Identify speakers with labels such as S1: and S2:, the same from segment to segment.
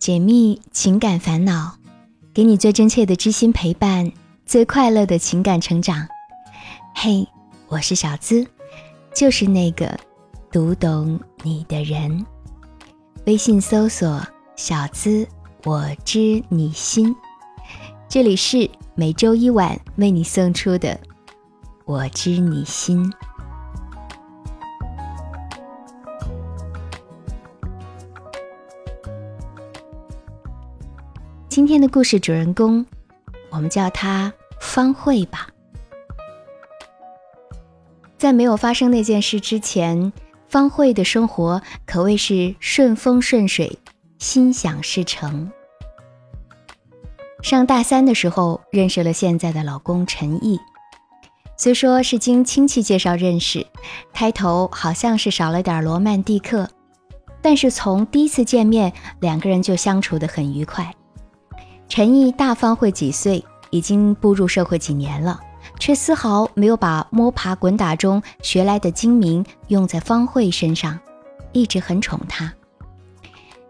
S1: 解密情感烦恼，给你最真切的知心陪伴，最快乐的情感成长。嘿，我是小资，就是那个读懂你的人。微信搜索“小资我知你心”，这里是每周一晚为你送出的“我知你心”。今天的故事主人公，我们叫他方慧吧。在没有发生那件事之前，方慧的生活可谓是顺风顺水，心想事成。上大三的时候，认识了现在的老公陈毅。虽说是经亲戚介绍认识，开头好像是少了点罗曼蒂克，但是从第一次见面，两个人就相处得很愉快。陈毅大方会几岁，已经步入社会几年了，却丝毫没有把摸爬滚打中学来的精明用在方慧身上，一直很宠她。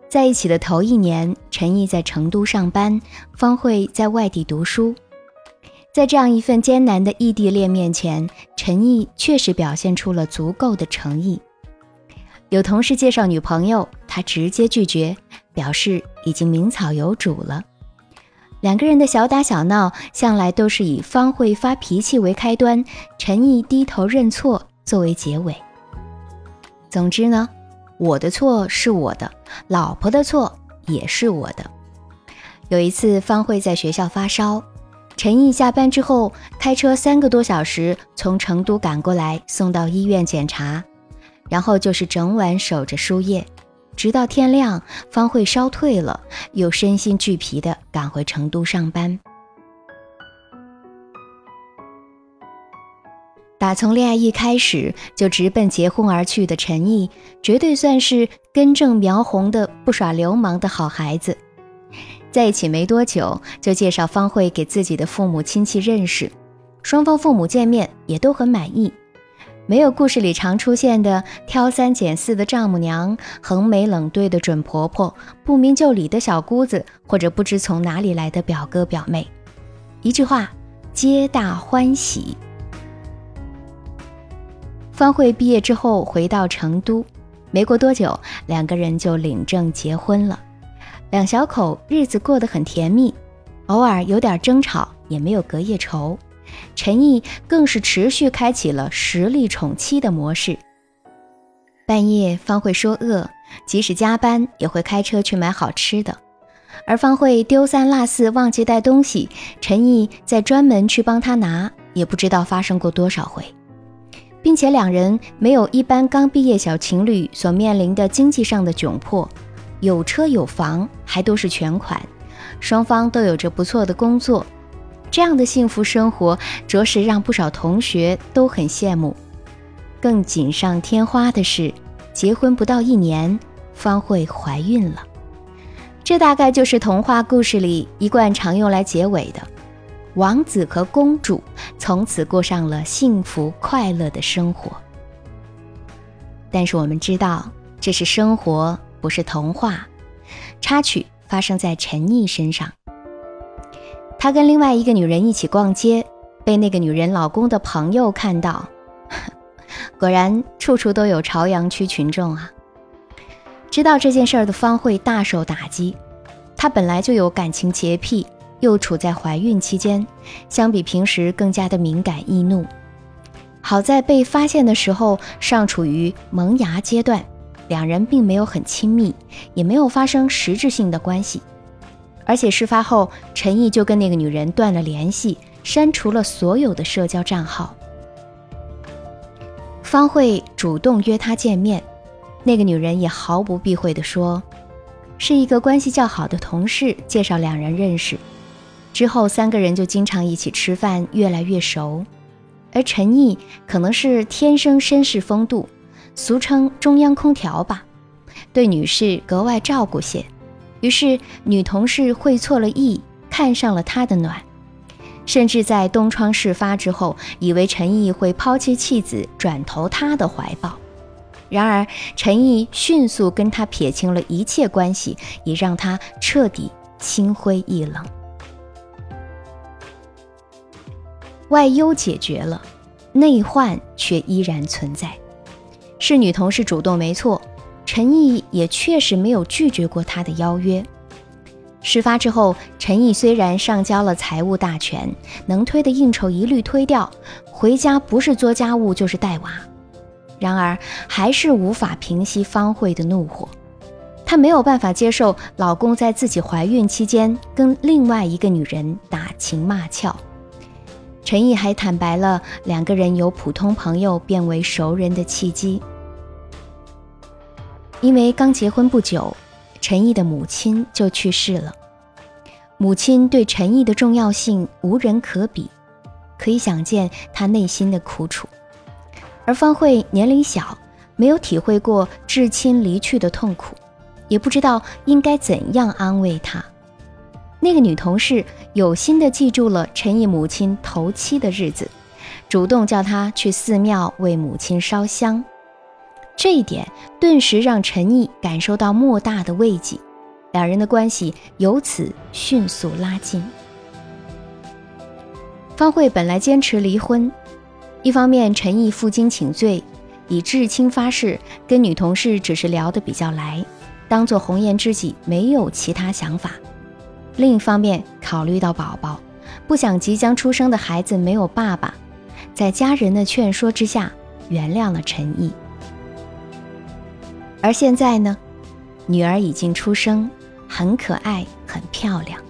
S1: 在一起的头一年，陈毅在成都上班，方慧在外地读书。在这样一份艰难的异地恋面前，陈毅确实表现出了足够的诚意。有同事介绍女朋友，他直接拒绝，表示已经名草有主了。两个人的小打小闹，向来都是以方慧发脾气为开端，陈毅低头认错作为结尾。总之呢，我的错是我的，老婆的错也是我的。有一次，方慧在学校发烧，陈毅下班之后开车三个多小时从成都赶过来，送到医院检查，然后就是整晚守着输液。直到天亮，方慧烧退了，又身心俱疲地赶回成都上班。打从恋爱一开始就直奔结婚而去的陈毅，绝对算是根正苗红的不耍流氓的好孩子。在一起没多久，就介绍方慧给自己的父母亲戚认识，双方父母见面也都很满意。没有故事里常出现的挑三拣四的丈母娘、横眉冷对的准婆婆、不明就里的小姑子，或者不知从哪里来的表哥表妹。一句话，皆大欢喜。方慧毕业之后回到成都，没过多久，两个人就领证结婚了。两小口日子过得很甜蜜，偶尔有点争吵，也没有隔夜仇。陈毅更是持续开启了实力宠妻的模式。半夜方慧说饿，即使加班也会开车去买好吃的。而方慧丢三落四忘记带东西，陈毅再专门去帮她拿，也不知道发生过多少回。并且两人没有一般刚毕业小情侣所面临的经济上的窘迫，有车有房，还都是全款，双方都有着不错的工作。这样的幸福生活，着实让不少同学都很羡慕。更锦上添花的是，结婚不到一年，方慧怀孕了。这大概就是童话故事里一贯常用来结尾的：王子和公主从此过上了幸福快乐的生活。但是我们知道，这是生活，不是童话。插曲发生在陈毅身上。他跟另外一个女人一起逛街，被那个女人老公的朋友看到。果然，处处都有朝阳区群众啊！知道这件事儿的方慧大受打击。她本来就有感情洁癖，又处在怀孕期间，相比平时更加的敏感易怒。好在被发现的时候尚处于萌芽阶段，两人并没有很亲密，也没有发生实质性的关系。而且事发后，陈毅就跟那个女人断了联系，删除了所有的社交账号。方慧主动约他见面，那个女人也毫不避讳地说，是一个关系较好的同事介绍两人认识。之后三个人就经常一起吃饭，越来越熟。而陈毅可能是天生绅士风度，俗称中央空调吧，对女士格外照顾些。于是，女同事会错了意，看上了他的暖，甚至在东窗事发之后，以为陈毅会抛弃妻子，转投他的怀抱。然而陈毅迅速跟他撇清了一切关系，也让他彻底心灰意冷。外忧解决了，内患却依然存在。是女同事主动没错，陈毅也确实没有拒绝过她的邀约。事发之后，陈毅虽然上交了财务大权，能推的应酬一律推掉，回家不是做家务就是带娃，然而还是无法平息方慧的怒火。她没有办法接受老公在自己怀孕期间跟另外一个女人打情骂俏。陈毅还坦白了两个人由普通朋友变为熟人的契机，因为刚结婚不久，陈毅的母亲就去世了。母亲对陈毅的重要性无人可比，可以想见他内心的苦楚。而方慧年龄小，没有体会过至亲离去的痛苦，也不知道应该怎样安慰他。那个女同事有心地记住了陈毅母亲头七的日子，主动叫他去寺庙为母亲烧香。这一点顿时让陈毅感受到莫大的慰藉，两人的关系由此迅速拉近。方慧本来坚持离婚，一方面陈毅负荆请罪，以至亲发誓跟女同事只是聊得比较来，当做红颜知己，没有其他想法。另一方面，考虑到宝宝，不想即将出生的孩子没有爸爸，在家人的劝说之下，原谅了陈毅。而现在呢，女儿已经出生，很可爱，很漂亮，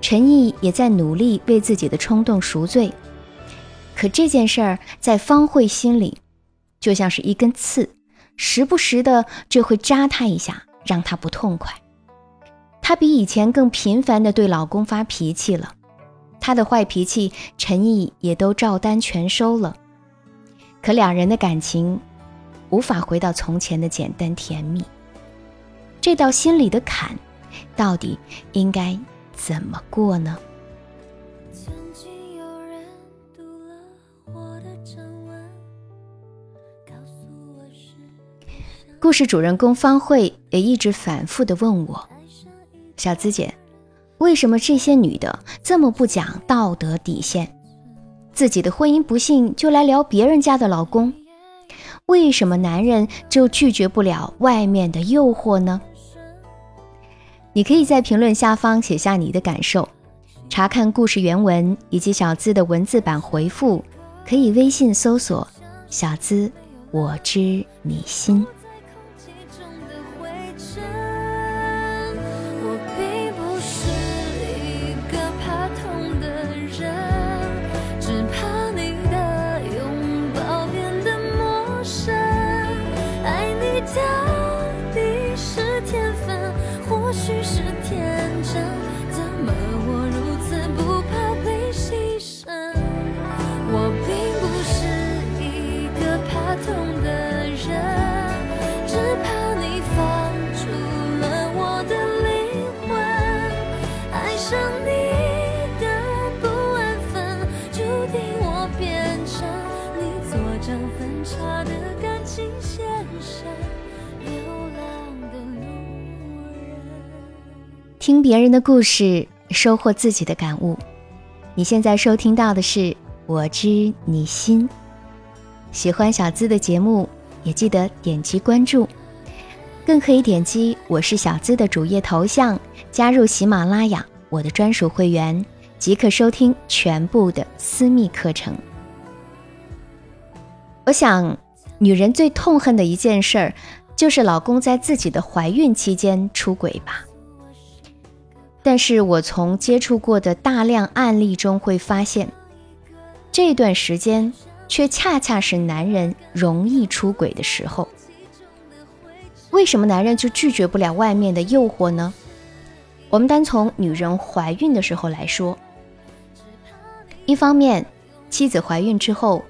S1: 陈毅也在努力为自己的冲动赎罪。可这件事儿在方慧心里，就像是一根刺，时不时的就会扎她一下，让她不痛快。她比以前更频繁地对老公发脾气了，她的坏脾气陈毅也都照单全收了。可两人的感情无法回到从前的简单甜蜜，这道心里的坎，到底应该怎么过呢？故事主人公方慧也一直反复的问我。小资姐，为什么这些女的这么不讲道德底线？自己的婚姻不幸就来聊别人家的老公？为什么男人就拒绝不了外面的诱惑呢？你可以在评论下方写下你的感受，查看故事原文以及小资的文字版回复，可以微信搜索“小资我知你心”。别人的故事，收获自己的感悟。你现在收听到的是《我知你心》。喜欢小资的节目，也记得点击关注，更可以点击我是小资的主页头像，加入喜马拉雅我的专属会员，即可收听全部的私密课程。我想，女人最痛恨的一件事儿，就是老公在自己的怀孕期间出轨吧。但是我从接触过的大量案例中会发现，这段时间却恰恰是男人容易出轨的时候。为什么男人就拒绝不了外面的诱惑呢？我们单从女人怀孕的时候来说，一方面，妻子怀孕之后，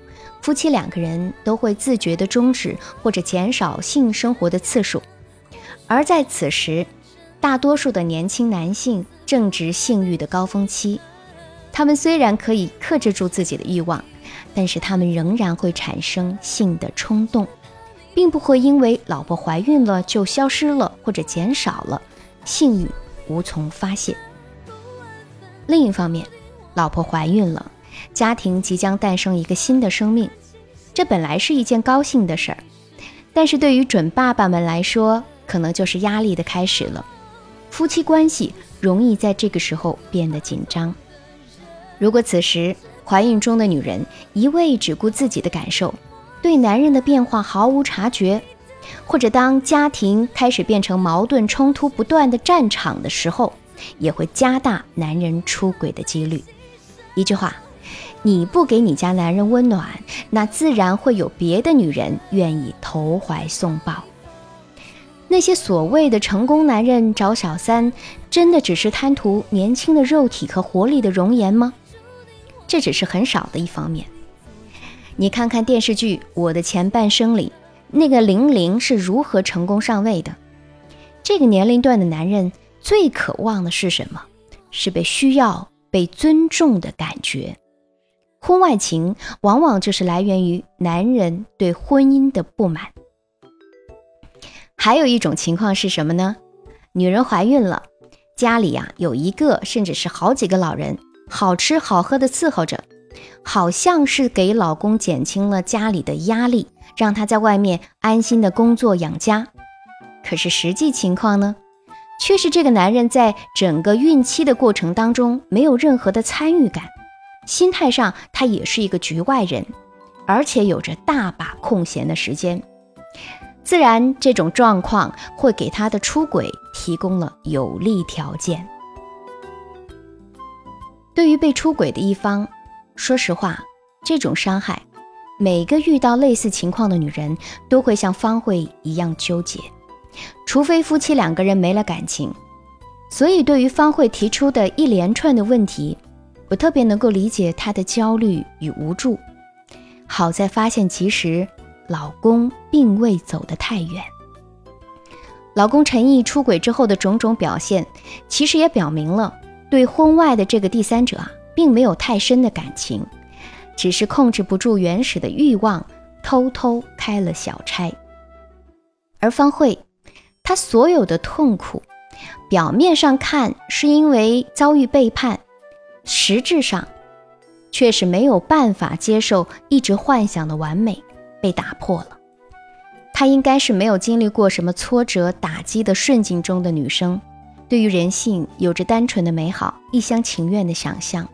S1: 夫妻两个人都会自觉的终止或者减少性生活的次数，而在此时。大多数的年轻男性正值性欲的高峰期，他们虽然可以克制住自己的欲望，但是他们仍然会产生性的冲动，并不会因为老婆怀孕了就消失了或者减少了，性欲无从发泄。另一方面，老婆怀孕了，家庭即将诞生一个新的生命，这本来是一件高兴的事儿，但是对于准爸爸们来说，可能就是压力的开始了。夫妻关系容易在这个时候变得紧张。如果此时怀孕中的女人一味只顾自己的感受，对男人的变化毫无察觉，或者当家庭开始变成矛盾冲突不断的战场的时候，也会加大男人出轨的几率。一句话，你不给你家男人温暖，那自然会有别的女人愿意投怀送抱。那些所谓的成功男人找小三，真的只是贪图年轻的肉体和活力的容颜吗？这只是很少的一方面。你看看电视剧《我的前半生》里，那个玲玲是如何成功上位的？这个年龄段的男人最渴望的是什么？是被需要、被尊重的感觉。婚外情往往就是来源于男人对婚姻的不满。还有一种情况是什么呢？女人怀孕了，家里呀有一个甚至是好几个老人，好吃好喝的伺候着。好像是给老公减轻了家里的压力，让他在外面安心的工作养家。可是实际情况呢，却是这个男人在整个孕期的过程当中没有任何的参与感，心态上他也是一个局外人，而且有着大把空闲的时间。自然，这种状况会给他的出轨提供了有利条件。对于被出轨的一方。说实话，这种伤害，每个遇到类似情况的女人都会像方慧一样纠结，除非夫妻两个人没了感情。所以，对于方慧提出的一连串的问题，我特别能够理解她的焦虑与无助。好在发现及时，老公并未走得太远。老公陈毅出轨之后的种种表现，其实也表明了对婚外的这个第三者啊。并没有太深的感情，只是控制不住原始的欲望，偷偷开了小差。而方慧，她所有的痛苦，表面上看是因为遭遇背叛，实质上却是没有办法接受一直幻想的完美被打破了。她应该是没有经历过什么挫折打击的顺境中的女生，对于人性有着单纯的美好、一厢情愿的想象。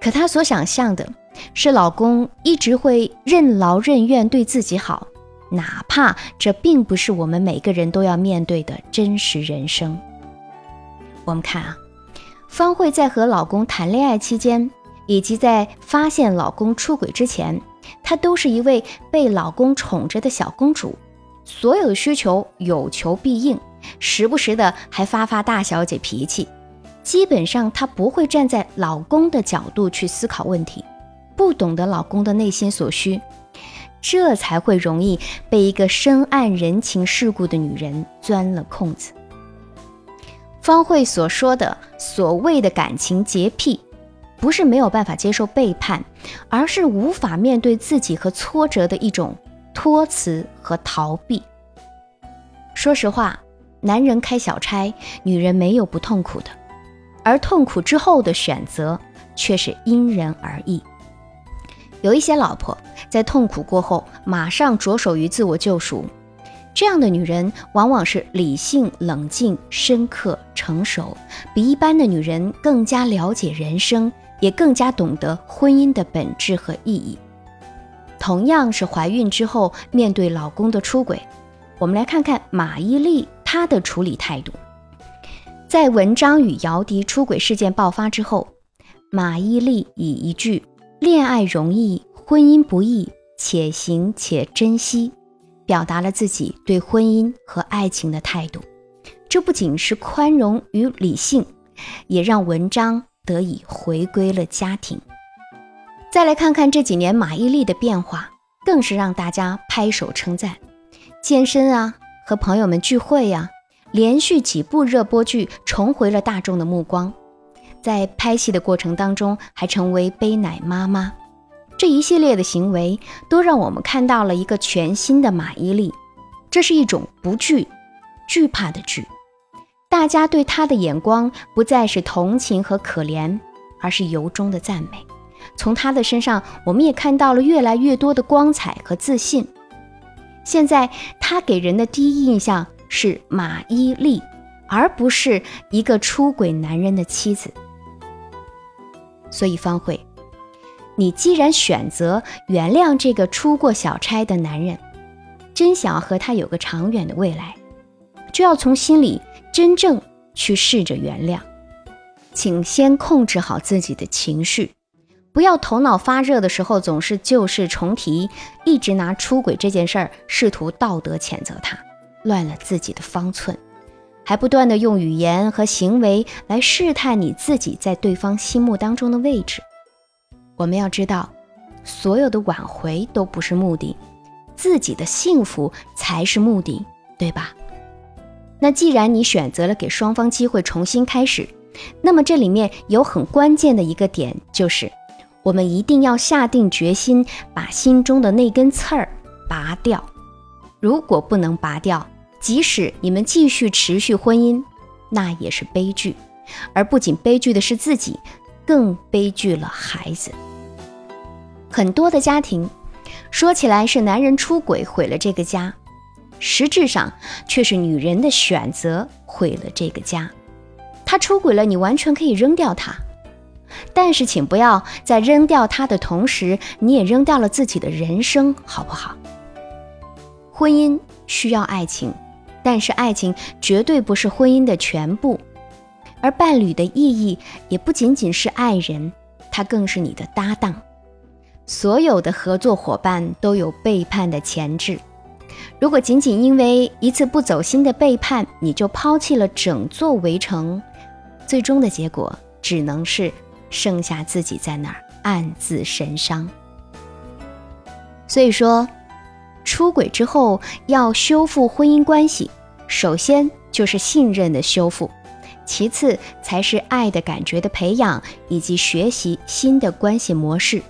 S1: 可她所想象的是，老公一直会任劳任怨对自己好，哪怕这并不是我们每个人都要面对的真实人生。我们看啊，方慧在和老公谈恋爱期间，以及在发现老公出轨之前，她都是一位被老公宠着的小公主，所有需求有求必应，时不时的还发发大小姐脾气。基本上，她不会站在老公的角度去思考问题，不懂得老公的内心所需，这才会容易被一个深谙人情世故的女人钻了空子。方慧所说的所谓的感情洁癖，不是没有办法接受背叛，而是无法面对自己和挫折的一种托辞和逃避。说实话，男人开小差，女人没有不痛苦的。而痛苦之后的选择却是因人而异。有一些老婆在痛苦过后马上着手于自我救赎，这样的女人往往是理性、冷静、深刻、成熟，比一般的女人更加了解人生，也更加懂得婚姻的本质和意义。同样是怀孕之后面对老公的出轨，我们来看看马伊琍她的处理态度。在文章与姚笛出轨事件爆发之后，马伊琍以一句“恋爱容易，婚姻不易，且行且珍惜”，表达了自己对婚姻和爱情的态度。这不仅是宽容与理性，也让文章得以回归了家庭。再来看看这几年马伊琍的变化，更是让大家拍手称赞。健身啊，和朋友们聚会呀。连续几部热播剧重回了大众的目光，在拍戏的过程当中还成为背奶妈妈。这一系列的行为都让我们看到了一个全新的马伊琍，这是一种不惧、惧怕的惧。大家对他的眼光不再是同情和可怜，而是由衷的赞美。从他的身上，我们也看到了越来越多的光彩和自信。现在，他给人的第一印象是马伊琍，而不是一个出轨男人的妻子。所以，方慧。你既然选择原谅这个出过小差的男人，真想要和他有个长远的未来，就要从心里真正去试着原谅。请先控制好自己的情绪，不要头脑发热的时候总是旧事重提，一直拿出轨这件事儿试图道德谴责他，乱了自己的方寸，还不断的用语言和行为来试探你自己在对方心目当中的位置。我们要知道，所有的挽回都不是目的，自己的幸福才是目的，对吧？那既然你选择了给双方机会重新开始，那么这里面有很关键的一个点，就是我们一定要下定决心把心中的那根刺儿拔掉。如果不能拔掉，即使你们继续持续婚姻，那也是悲剧，而不仅悲剧的是自己。更悲剧了，孩子。很多的家庭说起来是男人出轨毁了这个家，实质上却是女人的选择毁了这个家。他出轨了，你完全可以扔掉他，但是请不要在扔掉他的同时，你也扔掉了自己的人生，好不好？婚姻需要爱情，但是爱情绝对不是婚姻的全部。而伴侣的意义也不仅仅是爱人，他更是你的搭档。所有的合作伙伴都有背叛的潜质。如果仅仅因为一次不走心的背叛，你就抛弃了整座围城，最终的结果只能是剩下自己在那儿暗自神伤。所以说，出轨之后要修复婚姻关系，首先就是信任的修复。其次才是爱的感觉的培养，以及学习新的关系模式。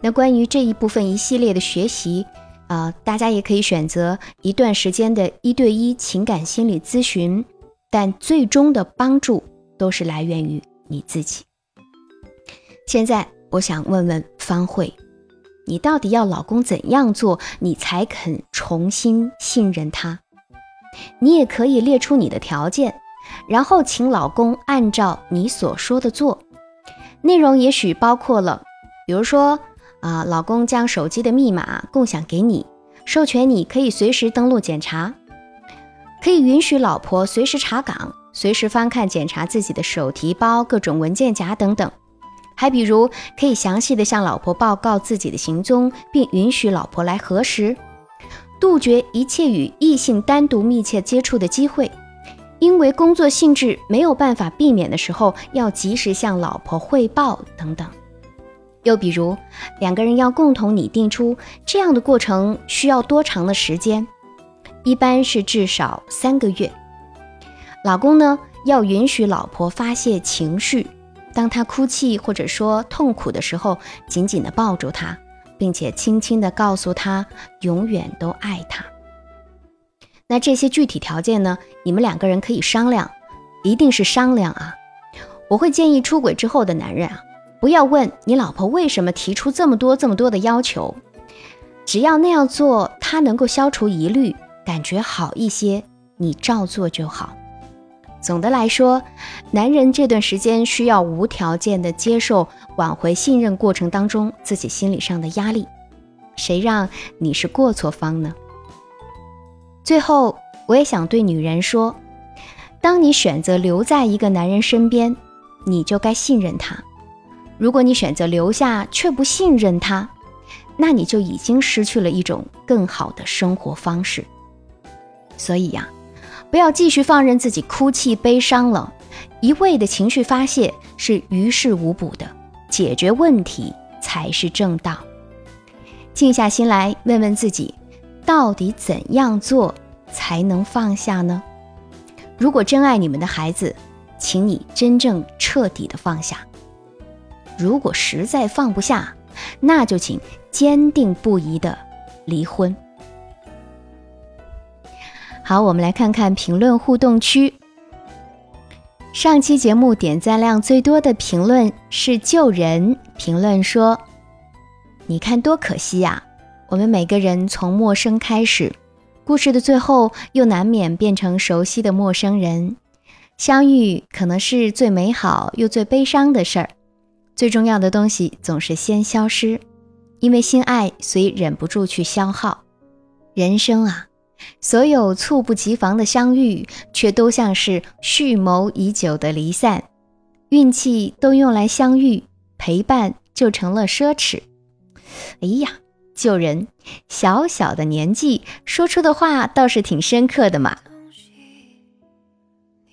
S1: 那关于这一部分一系列的学习，啊，大家也可以选择一段时间的一对一情感心理咨询，但最终的帮助都是来源于你自己。现在我想问问方慧，你到底要老公怎样做，你才肯重新信任他？你也可以列出你的条件。然后请老公按照你所说的做，内容也许包括了，比如说啊，老公将手机的密码共享给你，授权你可以随时登录检查，可以允许老婆随时查岗，随时翻看检查自己的手提包、各种文件夹等等。还比如可以详细的向老婆报告自己的行踪，并允许老婆来核实，杜绝一切与异性单独密切接触的机会。因为工作性质没有办法避免的时候，要及时向老婆汇报等等。又比如，两个人要共同拟定出这样的过程需要多长的时间？一般是至少三个月。老公呢，要允许老婆发泄情绪，当她哭泣或者说痛苦的时候，紧紧地抱住她，并且轻轻地告诉她，永远都爱她。那这些具体条件呢？你们两个人可以商量，一定是商量啊！我会建议出轨之后的男人啊，不要问你老婆为什么提出这么多这么多的要求，只要那样做，她能够消除疑虑，感觉好一些，你照做就好。总的来说，男人这段时间需要无条件的接受挽回信任过程当中自己心理上的压力，谁让你是过错方呢？最后，我也想对女人说：，当你选择留在一个男人身边，你就该信任他；如果你选择留下却不信任他，那你就已经失去了一种更好的生活方式。所以呀，不要继续放任自己哭泣悲伤了，一味的情绪发泄是于事无补的，解决问题才是正道。静下心来，问问自己。到底怎样做才能放下呢？如果真爱你们的孩子，请你真正彻底的放下。如果实在放不下，那就请坚定不移的离婚。好，我们来看看评论互动区。上期节目点赞量最多的评论是救人评论说：“你看多可惜呀，我们每个人从陌生开始，故事的最后又难免变成熟悉的陌生人。相遇可能是最美好又最悲伤的事儿，最重要的东西总是先消失，因为心爱，所以忍不住去消耗。人生啊。”所有猝不及防的相遇，却都像是蓄谋已久的离散。运气都用来相遇，陪伴就成了奢侈。哎呀，救人！小小的年纪说出的话倒是挺深刻的嘛。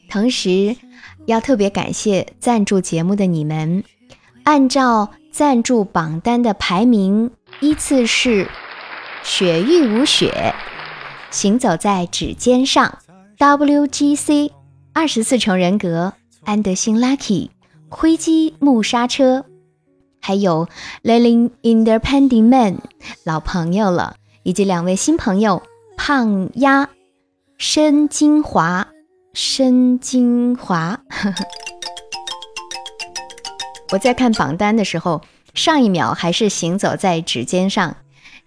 S1: 同时，要特别感谢赞助节目的你们。按照赞助榜单的排名，依次是雪域无雪。行走在指尖上，WGC 二十四重人格，安德星 Lucky 灰机木刹车，还有 Lilin Independent Man 老朋友了，以及两位新朋友胖丫申金华申金华。呵呵我在看榜单的时候，上一秒还是行走在指尖上。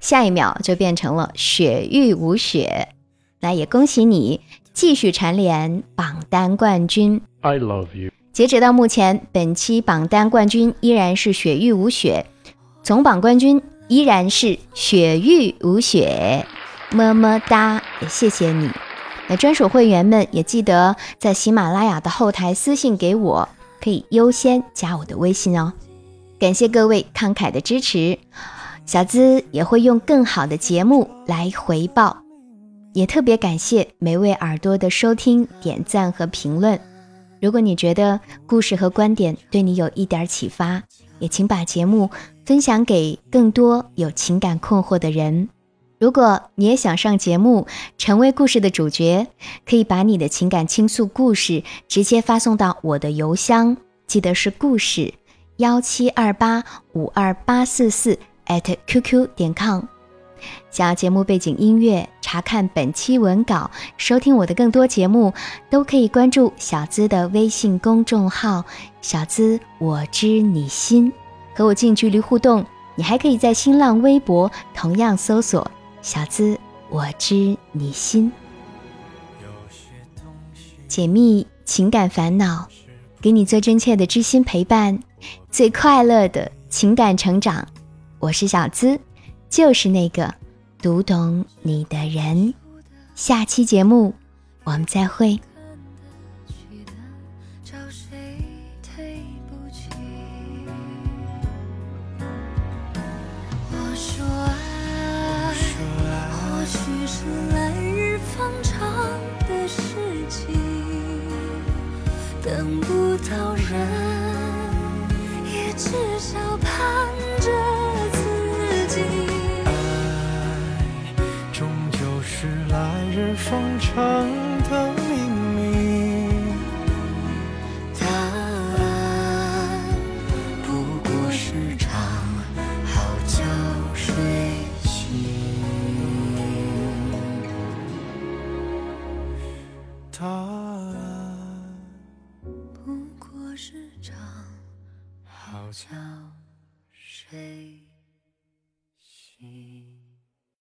S1: 下一秒就变成了雪域无雪，那也恭喜你继续蝉联榜单冠军。
S2: I love you。
S1: 截止到目前，本期榜单冠军依然是雪域无雪，总榜冠军依然是雪域无雪，么么哒，也谢谢你。那专属会员们也记得在喜马拉雅的后台私信给我，可以优先加我的微信哦。感谢各位慷慨的支持。小资也会用更好的节目来回报，也特别感谢每位耳朵的收听、点赞和评论。如果你觉得故事和观点对你有一点启发，也请把节目分享给更多有情感困惑的人。如果你也想上节目，成为故事的主角，可以把你的情感倾诉故事直接发送到我的邮箱，记得是故事幺七二八五二八四四。at qq 点 com，想要节目背景音乐，查看本期文稿，收听我的更多节目，都可以关注小资的微信公众号“小资我知你心”，和我近距离互动。你还可以在新浪微博同样搜索“小资我知你心”，解密情感烦恼，给你最真切的知心陪伴，最快乐的情感成长。我是小资，就是那个读懂你的人。下期节目我们再会。
S3: 到